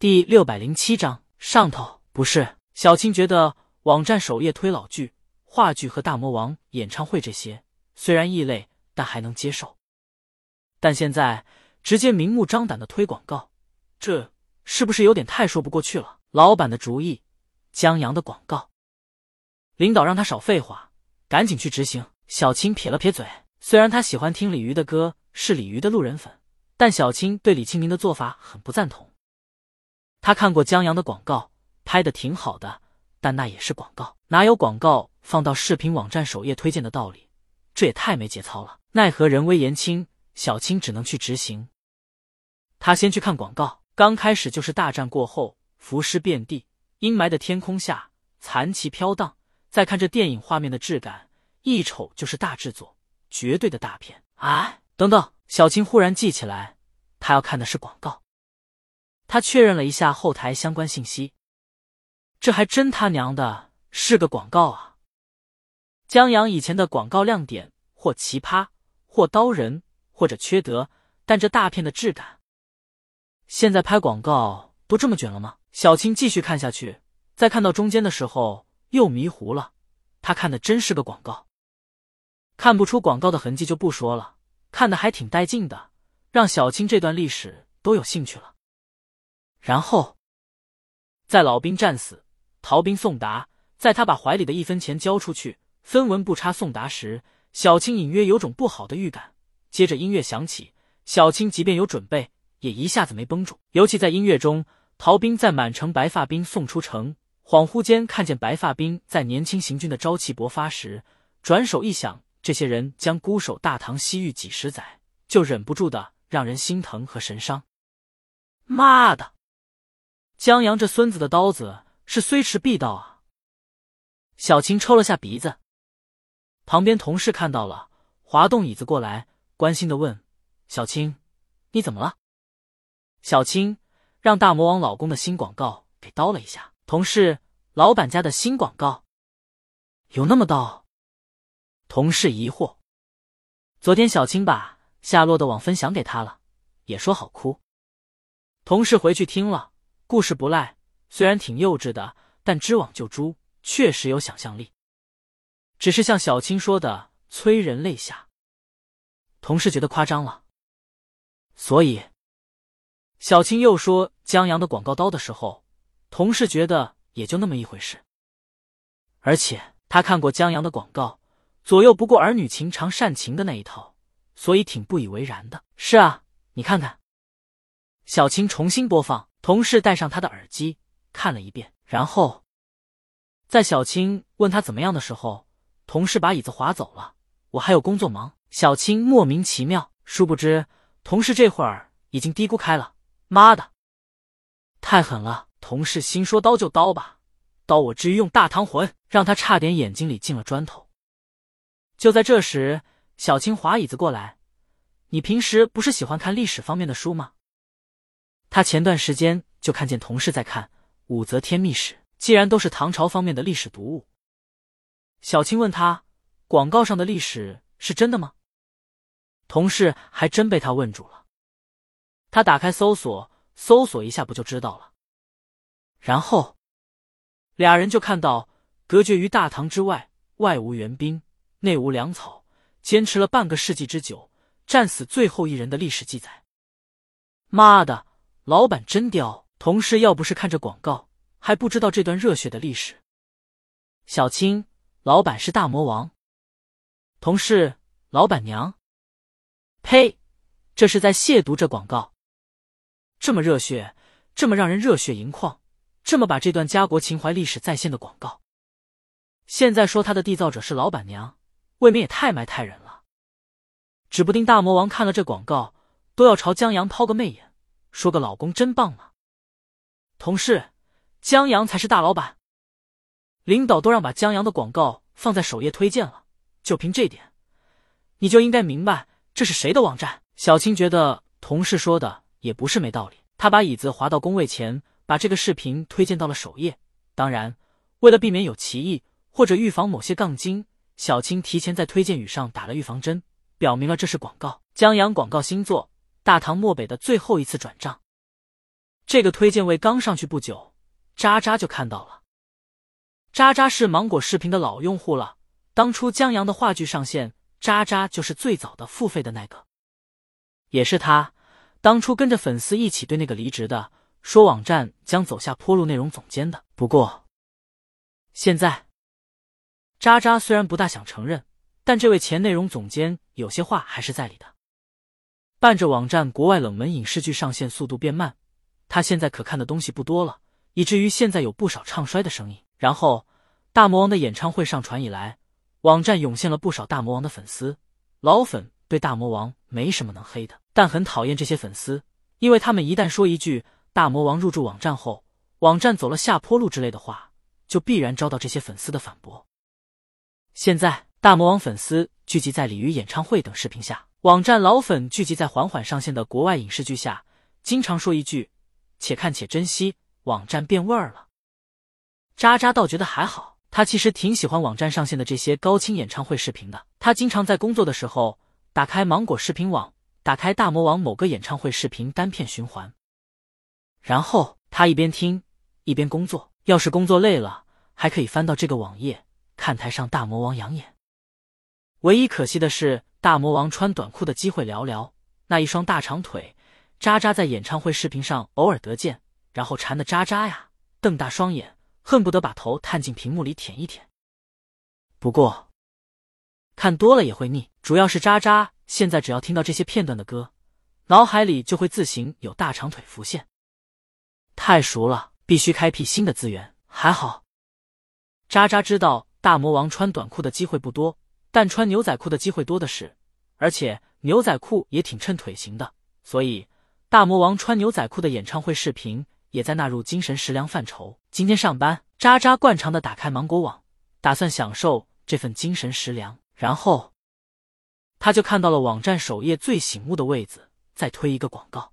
第六百零七章上头不是小青觉得网站首页推老剧、话剧和大魔王演唱会这些虽然异类，但还能接受。但现在直接明目张胆的推广告，这是不是有点太说不过去了？老板的主意，江阳的广告，领导让他少废话，赶紧去执行。小青撇了撇嘴，虽然他喜欢听李鱼的歌，是李鱼的路人粉，但小青对李清明的做法很不赞同。他看过江阳的广告，拍的挺好的，但那也是广告，哪有广告放到视频网站首页推荐的道理？这也太没节操了。奈何人微言轻，小青只能去执行。他先去看广告，刚开始就是大战过后，浮尸遍地，阴霾的天空下，残旗飘荡。再看这电影画面的质感，一瞅就是大制作，绝对的大片。哎，等等，小青忽然记起来，他要看的是广告。他确认了一下后台相关信息，这还真他娘的是个广告啊！江阳以前的广告亮点或奇葩，或刀人，或者缺德，但这大片的质感，现在拍广告都这么卷了吗？小青继续看下去，在看到中间的时候又迷糊了。他看的真是个广告，看不出广告的痕迹就不说了，看的还挺带劲的，让小青这段历史都有兴趣了。然后，在老兵战死，逃兵送达，在他把怀里的一分钱交出去，分文不差送达时，小青隐约有种不好的预感。接着音乐响起，小青即便有准备，也一下子没绷住。尤其在音乐中，逃兵在满城白发兵送出城，恍惚间看见白发兵在年轻行军的朝气勃发时，转手一想，这些人将孤守大唐西域几十载，就忍不住的让人心疼和神伤。妈的！江阳这孙子的刀子是虽迟必到啊！小青抽了下鼻子，旁边同事看到了，滑动椅子过来，关心的问：“小青，你怎么了？”小青让大魔王老公的新广告给刀了一下。同事：“老板家的新广告有那么刀？”同事疑惑：“昨天小青把夏洛的网分享给他了，也说好哭。”同事回去听了。故事不赖，虽然挺幼稚的，但织网救猪确实有想象力。只是像小青说的，催人泪下。同事觉得夸张了，所以小青又说江阳的广告刀的时候，同事觉得也就那么一回事。而且他看过江阳的广告，左右不过儿女情长善情的那一套，所以挺不以为然的。是啊，你看看。小青重新播放。同事戴上他的耳机，看了一遍，然后在小青问他怎么样的时候，同事把椅子划走了。我还有工作忙。小青莫名其妙，殊不知同事这会儿已经嘀咕开了。妈的，太狠了！同事心说刀就刀吧，刀我至于用大唐魂，让他差点眼睛里进了砖头。就在这时，小青划椅子过来。你平时不是喜欢看历史方面的书吗？他前段时间就看见同事在看《武则天秘史》，既然都是唐朝方面的历史读物，小青问他：“广告上的历史是真的吗？”同事还真被他问住了。他打开搜索，搜索一下不就知道了。然后俩人就看到，隔绝于大唐之外，外无援兵，内无粮草，坚持了半个世纪之久，战死最后一人的历史记载。妈的！老板真刁，同事要不是看着广告，还不知道这段热血的历史。小青，老板是大魔王。同事，老板娘。呸！这是在亵渎这广告。这么热血，这么让人热血盈眶，这么把这段家国情怀历史再现的广告，现在说他的缔造者是老板娘，未免也太埋汰人了。指不定大魔王看了这广告，都要朝江阳抛个媚眼。说个老公真棒啊！同事，江阳才是大老板，领导都让把江阳的广告放在首页推荐了，就凭这点，你就应该明白这是谁的网站。小青觉得同事说的也不是没道理，他把椅子滑到工位前，把这个视频推荐到了首页。当然，为了避免有歧义或者预防某些杠精，小青提前在推荐语上打了预防针，表明了这是广告。江阳广告新作。大唐漠北的最后一次转账。这个推荐位刚上去不久，渣渣就看到了。渣渣是芒果视频的老用户了，当初江阳的话剧上线，渣渣就是最早的付费的那个，也是他当初跟着粉丝一起对那个离职的，说网站将走下坡路内容总监的。不过，现在渣渣虽然不大想承认，但这位前内容总监有些话还是在理的。伴着网站国外冷门影视剧上线速度变慢，他现在可看的东西不多了，以至于现在有不少唱衰的声音。然后，大魔王的演唱会上传以来，网站涌现了不少大魔王的粉丝。老粉对大魔王没什么能黑的，但很讨厌这些粉丝，因为他们一旦说一句“大魔王入驻网站后，网站走了下坡路”之类的话，就必然遭到这些粉丝的反驳。现在，大魔王粉丝聚集在鲤鱼演唱会等视频下，网站老粉聚集在缓缓上线的国外影视剧下，经常说一句“且看且珍惜”，网站变味儿了。渣渣倒觉得还好，他其实挺喜欢网站上线的这些高清演唱会视频的。他经常在工作的时候打开芒果视频网，打开大魔王某个演唱会视频单片循环，然后他一边听一边工作。要是工作累了，还可以翻到这个网页看台上大魔王养眼。唯一可惜的是，大魔王穿短裤的机会寥寥。那一双大长腿，渣渣在演唱会视频上偶尔得见，然后馋的渣渣呀，瞪大双眼。恨不得把头探进屏幕里舔一舔。不过，看多了也会腻。主要是渣渣现在只要听到这些片段的歌，脑海里就会自行有大长腿浮现，太熟了，必须开辟新的资源。还好，渣渣知道大魔王穿短裤的机会不多，但穿牛仔裤的机会多的是，而且牛仔裤也挺衬腿型的，所以大魔王穿牛仔裤的演唱会视频。也在纳入精神食粮范畴。今天上班，渣渣惯常的打开芒果网，打算享受这份精神食粮。然后，他就看到了网站首页最醒目的位子在推一个广告。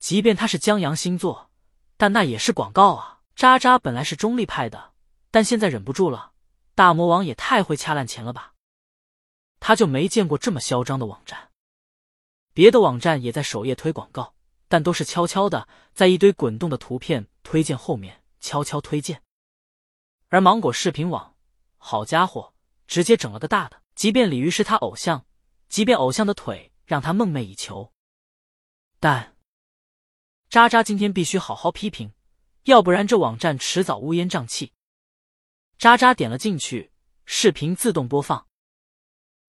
即便他是江阳星座，但那也是广告啊！渣渣本来是中立派的，但现在忍不住了。大魔王也太会掐烂钱了吧！他就没见过这么嚣张的网站。别的网站也在首页推广告。但都是悄悄的，在一堆滚动的图片推荐后面悄悄推荐，而芒果视频网，好家伙，直接整了个大的。即便鲤鱼是他偶像，即便偶像的腿让他梦寐以求，但渣渣今天必须好好批评，要不然这网站迟早乌烟瘴气。渣渣点了进去，视频自动播放。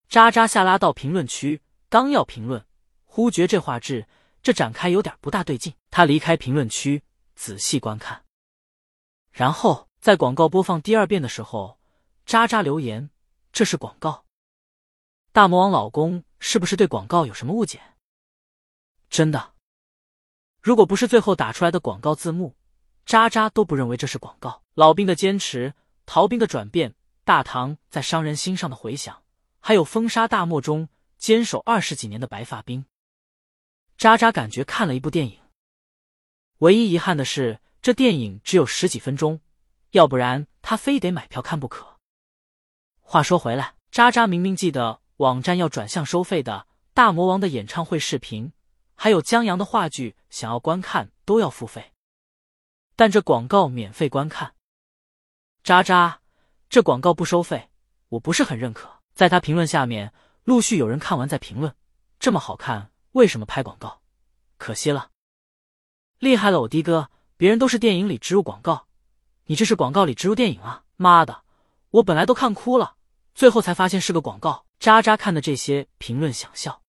渣渣下拉到评论区，刚要评论，忽觉这画质。这展开有点不大对劲，他离开评论区，仔细观看。然后在广告播放第二遍的时候，渣渣留言：“这是广告。”大魔王老公是不是对广告有什么误解？真的，如果不是最后打出来的广告字幕，渣渣都不认为这是广告。老兵的坚持，逃兵的转变，大唐在商人心上的回响，还有风沙大漠中坚守二十几年的白发兵。渣渣感觉看了一部电影，唯一遗憾的是这电影只有十几分钟，要不然他非得买票看不可。话说回来，渣渣明明记得网站要转向收费的，大魔王的演唱会视频，还有江阳的话剧，想要观看都要付费，但这广告免费观看。渣渣，这广告不收费，我不是很认可。在他评论下面，陆续有人看完再评论，这么好看。为什么拍广告？可惜了，厉害了，我的哥！别人都是电影里植入广告，你这是广告里植入电影啊！妈的，我本来都看哭了，最后才发现是个广告。渣渣看的这些评论想笑。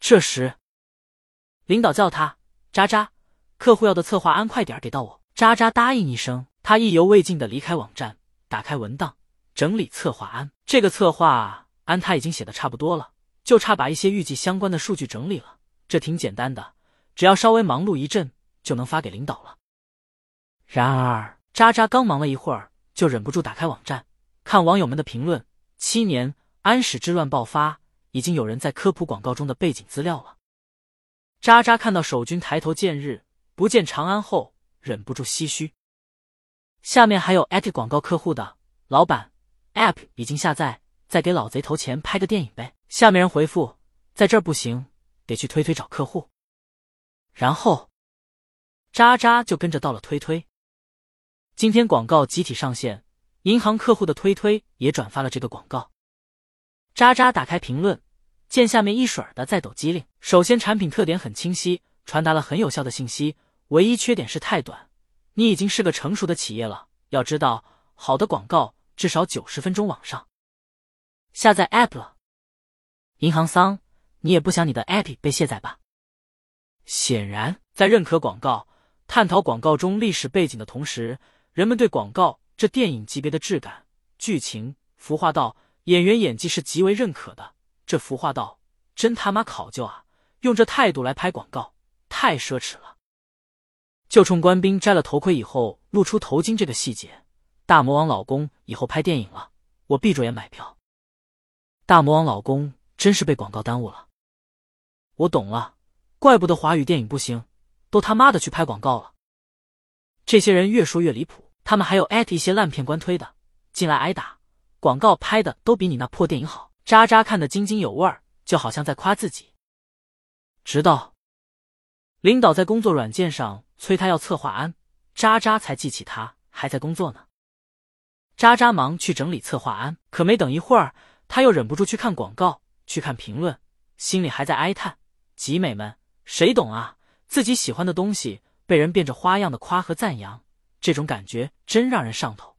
这时，领导叫他：“渣渣，客户要的策划安快点给到我。”渣渣答应一声，他意犹未尽的离开网站，打开文档，整理策划安。这个策划安他已经写的差不多了。就差把一些预计相关的数据整理了，这挺简单的，只要稍微忙碌一阵就能发给领导了。然而，渣渣刚忙了一会儿，就忍不住打开网站看网友们的评论。七年安史之乱爆发，已经有人在科普广告中的背景资料了。渣渣看到守军抬头见日，不见长安后，忍不住唏嘘。下面还有艾特广告客户的老板，App 已经下载，再给老贼投钱拍个电影呗。下面人回复，在这儿不行，得去推推找客户。然后渣渣就跟着到了推推。今天广告集体上线，银行客户的推推也转发了这个广告。渣渣打开评论，见下面一水儿的在抖机灵。首先，产品特点很清晰，传达了很有效的信息，唯一缺点是太短。你已经是个成熟的企业了，要知道，好的广告至少九十分钟往上。下载 App 了，银行桑，你也不想你的 App 被卸载吧？显然，在认可广告、探讨广告中历史背景的同时。人们对广告这电影级别的质感、剧情、服化道、演员演技是极为认可的。这服化道真他妈考究啊！用这态度来拍广告，太奢侈了。就冲官兵摘了头盔以后露出头巾这个细节，大魔王老公以后拍电影了，我闭着眼买票。大魔王老公真是被广告耽误了。我懂了，怪不得华语电影不行，都他妈的去拍广告了。这些人越说越离谱，他们还有艾特一些烂片官推的，进来挨打。广告拍的都比你那破电影好，渣渣看得津津有味儿，就好像在夸自己。直到领导在工作软件上催他要策划案，渣渣才记起他还在工作呢。渣渣忙去整理策划案，可没等一会儿，他又忍不住去看广告，去看评论，心里还在哀叹：集美们，谁懂啊？自己喜欢的东西。被人变着花样的夸和赞扬，这种感觉真让人上头。